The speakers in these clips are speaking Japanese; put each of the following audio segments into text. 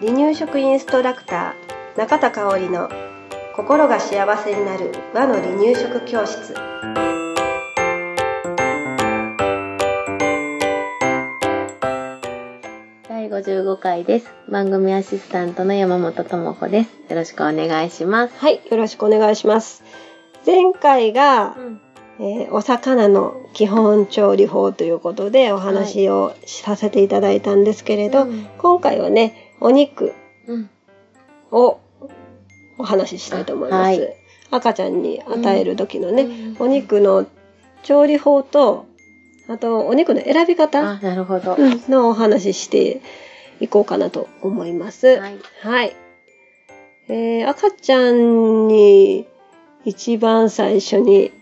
離乳食インストラクター中田香織の心が幸せになる和の離乳食教室第55回です。番組アシスタントの山本智子です。よろしくお願いします。はいよろしくお願いします前回が、えーお魚の基本調理法ということでお話をさせていただいたんですけれど、うん今回はねお肉うん。をお話ししたいと思います、はい赤ちゃんに与える時のね、うんお肉の調理法とあとお肉の選び方、あ、なるほど。うんのお話ししていこうかなと思います。はい。はい。えー赤ちゃんに一番最初に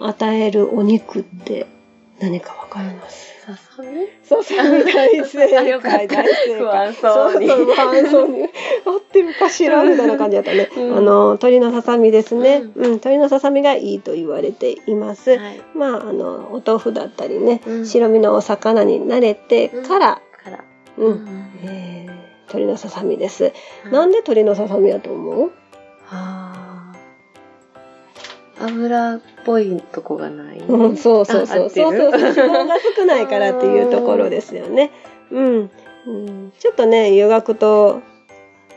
与えるお肉って何かわかります？ささみ？そう そう、大正解、大正解。不安そう。にそうそう、不安そう。に。合ってるかしら？みたいな感じだったね。うん。あの、鶏のささみですね。ううん、鶏のささみがいいと言われています。はい。まあ、あの、お豆腐だったりね、うん。白身のお魚に慣れてから、から。うん、えー鶏のささみです。なんで鶏のささみだと思う？あー油っぽいとこがない。うん、そうそうそう。そうそうそう。脂肪が少ないからっていうところですよね。うん。うん、ちょっとね、湯がくと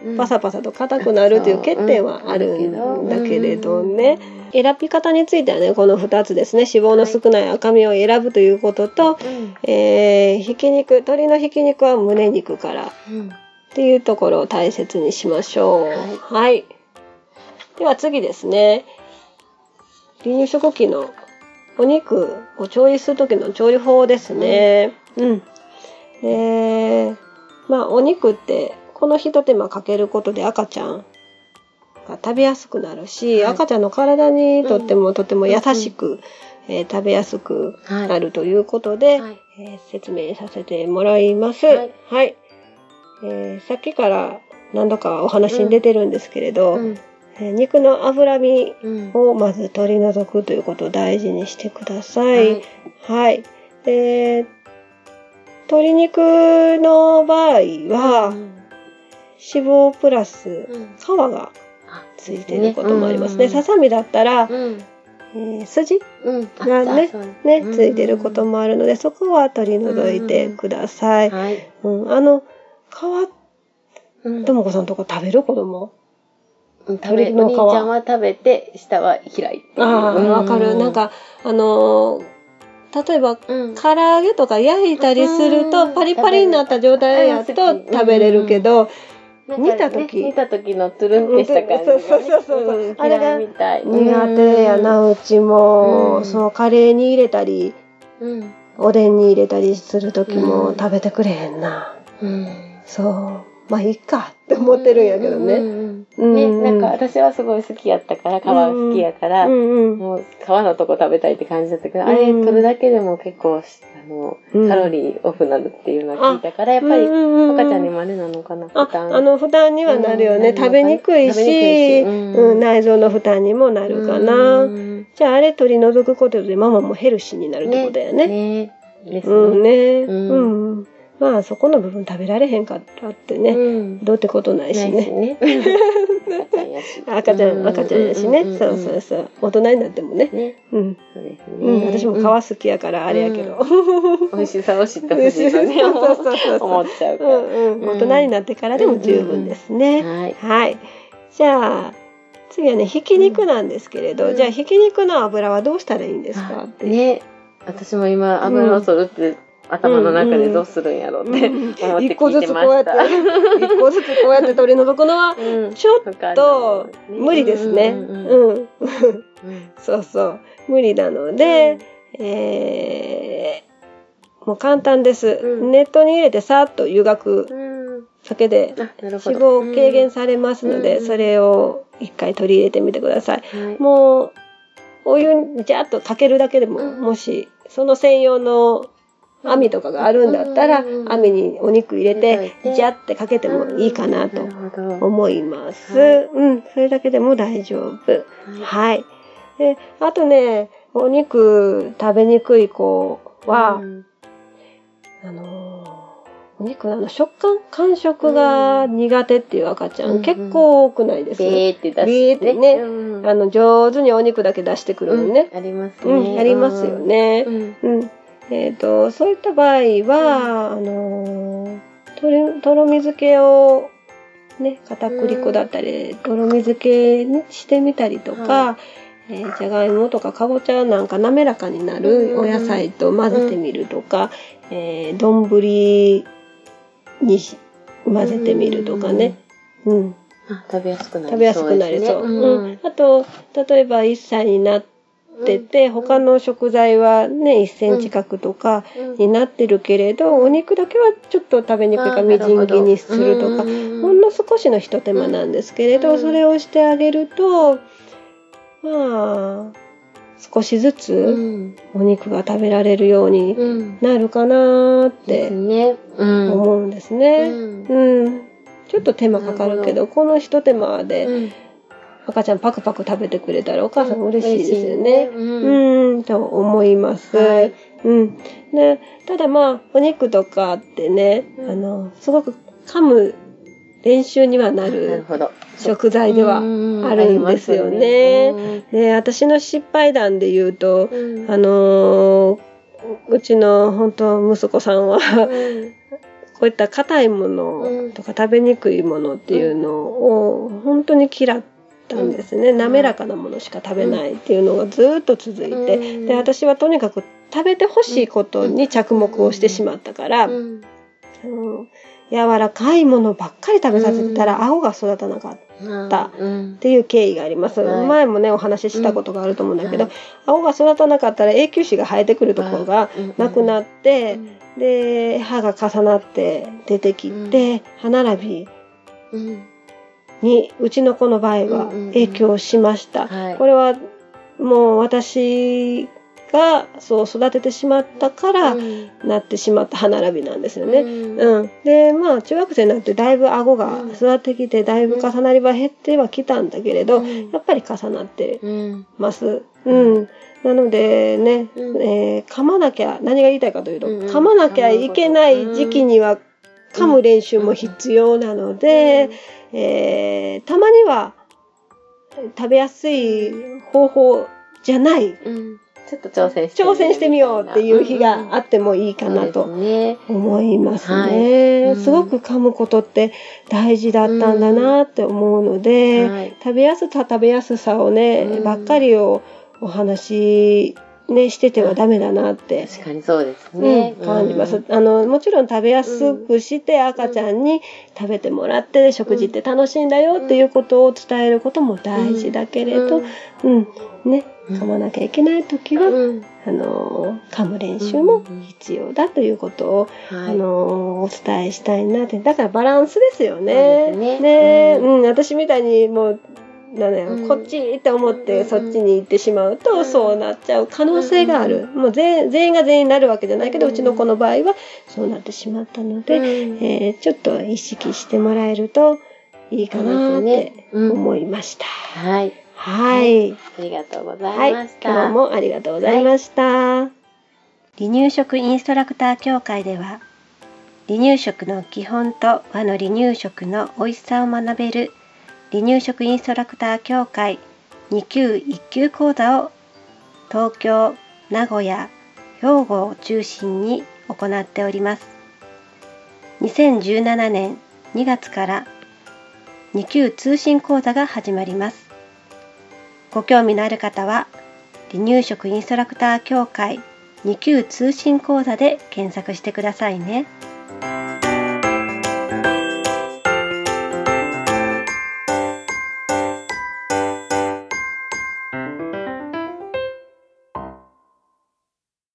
うんパサパサと硬くなるという欠点はあるんだけれどね。。選び方についてはね、この2つですね。脂肪の少ない赤身を選ぶということと、うん。えーひき肉、鶏のひき肉は胸肉からうん。っていうところを大切にしましょう。はいはい。では次ですね。離乳食期のお肉を調理する時の調理法ですね。うん。で、まあお肉ってこの一手間かけることで赤ちゃんが食べやすくなるし、はい赤ちゃんの体にとってもとても優しく、えー食べやすくはい。なるということで、はい。えー説明させてもらいます。はいはい。えーさっきから何度かお話に出てるんですけれど、うん。えー肉の脂身うん。をまず取り除くということを大事にしてください。はい。で、鶏肉の場合は、うん脂肪プラスうん皮があついていることもありますね。うんささみだったら、うん。えー筋がねね、うんついてることもあるので、そこは取り除いてください。はい。うん、あの、皮、うんともこさんとか食べる子供うん食べ、お兄ちゃんは食べて、下は開いてる。ああ、うんわかる。なん、か、あのー例えば、うん。唐揚げとか焼いたりすると、うんパリパリになった状態やと食べれるけど、なん煮た時煮た時のトゥルンってした感じがね。うんそうそうそうそうんあれが。苦手やな、うちも、うんそう、カレーに入れたり、うん。おでんに入れたりする時もうん食べてくれへんな。うん。そう。まあ、いいかって思ってるんやけどね。うんうんうん。ね、うんなんか私はすごい好きやったから、皮好きやから。もう皮のとこ食べたいって感じだったけど、あれうん取るだけでも結構、あの、うんカロリーオフなるっていうのを聞いたから、やっぱり赤ちゃんにもあれなのかな、負あ、担。あの、負担にはなるよね。うん食べにくいし、しうんうん内臓の負担にもなるかな。うんじゃあ、あれ取り除くことでママもヘルシーになるってことだよね。ね。ですうんね。うん。まあ、そこの部分食べられへんかったってね。うん。どうってことないしね。ね。赤ちゃんやし。赤ちゃん、うん赤ちゃんやしね。そうそうそう。大人になってもね。ね。うん。そうですうん。ね。私も皮好きやからあれやけど。美味しさを知ってほしいとね、そうそうそう思っちゃうから。うんうん。大人になってからでも十分ですね。はい。はい。じゃあ、次はね、ひき肉なんですけれど、うんじゃあ、ひき肉の油はどうしたらいいんですかって。ね。私も今、油を取るって、頭の中でどうするんやろうってうん思って一個ず聞いてまつこうやってした。一個ずつこうやって取り除くのは、うん。ちょっと無理ですね。うんそうそう。無理なので、えー、もう簡単です。うん。ネットに入れてさっと湯がくうん。だけで脂ど。肪軽減されますので、うんそれを一回取り入れてみてください。はい。もう、お湯にジャーッとかけるだけでも、うん。もし、その専用の網とかがあるんだったら、うん。網にお肉入れてジャってかけてもいいかなと思います。はいうん、それだけでも大丈夫。はい。はい。で、あとね、お肉食べにくい子は、うん。あのーお肉の食感感触が苦手っていう赤ちゃん、うん結構多くないです、ビーって出して、ビーってね。うん。あの上手にお肉だけ出してくるのね、うん。ありますうん。ね。ありますよね。う。ん。うんえっ、とそういった場合は、あのーとろとろみ漬けをね片栗粉だったり、とろみ漬けにしてみたりとか、はえーじゃがいもとかかぼちゃなんか滑らかになるお野菜と混ぜてみるとか、えー丼にし混ぜてみるとかね。うんあ、食べやすくなりそうね。食べやすくなりそう。うん。うん。あと、例えば1歳になってて、他の食材はね、1センチ角とかうんになってるけれど、お肉だけはちょっと食べにくいからみじん切りにするとか、ほんの少しのひと手間なんですけれど、うんそれをしてあげると、まあ、少しずうつん。お肉が食べられるようにうん。なるかなーって。思うんですうね。ん。うん。ちょっと手間かかるけど、このひと手間で、うん赤ちゃんパクパク食べてくれたらお母さん嬉しいですよね。嬉しいねうん、と思います。はいうん。ね、ただまあ、お肉とかってね、うんあの、すごく噛む練習にはななる。食材ではあるんですよね。ね、私の失敗談で言うと、うんあのーうちの本当息子さんは、うんこういった硬いものとか食べにくいものっていうのを本当に嫌ったんですね、ん。滑らかなものしか食べないっていうのがずっと続いて、うん。で私はとにかく食べてほしいことに着目をしてしまったから、うん。うん。柔らかいものばっかり食べさせてたら顎が育たなかった。っていう経緯があります、はい。前もねお話ししたことがあると思うんだけど、うん。顎が育たなかったら永久歯が生えてくるところがなくなって、で歯が重なって出てきて、歯並びうんにうちの子の場合は影響しました、はい。これはもう私がそう育ててしまったからうん。なってしまった歯並びなんですよね。うん。うん、でまあ中学生になってだいぶ顎が育ってきてだいぶ重なりは減ってはきたんだけれど、うん。やっぱり重なってうんます。うん。なのでね、うん。えー噛まなきゃ、何が言いたいかというと、噛まなきゃいけない時期には噛む練習も必要なので、えーたまには食べやすい方法じゃない、うん。ちょっと挑戦して挑戦してみようっていう日があってもいいかなと。思いますはい。ね。うん。すごく噛むことって大事だったんだなって思うので、はい。食べやすさ食べやすさをね、うん。ばっかりをお話ねしててはダメだなって、確かにそうですうね。ん、感じます、あのもちろん食べやすくして赤ちゃんに食べてもらって食事って楽しいんだよっていうことを伝えることも大事だけれど、うん。ねうん。噛まなきゃいけない時は、うん。あの噛む練習も必要だということを、はい。あのお伝えしたいなって。だからバランスですよね。そうですね。うん、私みたいにもうなんだよ、うん。こっちって思ってうんそっちに行ってしまうと、うん。そうなっちゃう可能性がある、もう全全員が全員になるわけじゃないけど、ううんちの子の場合はそうなってしまったので、うん。えーちょっと意識してもらえるといいかなって思いました。はい。はい。ありがとうござはいいまし、た。今日もありがとうございました。離乳食インストラクター協会では、離乳食の基本と和の離乳食の美味しさを学べる離乳食インストラクター協会2級1級講座を東京、名古屋、兵庫を中心に行っております。2017年2月から2級通信講座が始まります。ご興味のある方は、離乳食インストラクター協会2級通信講座で検索してくださいね。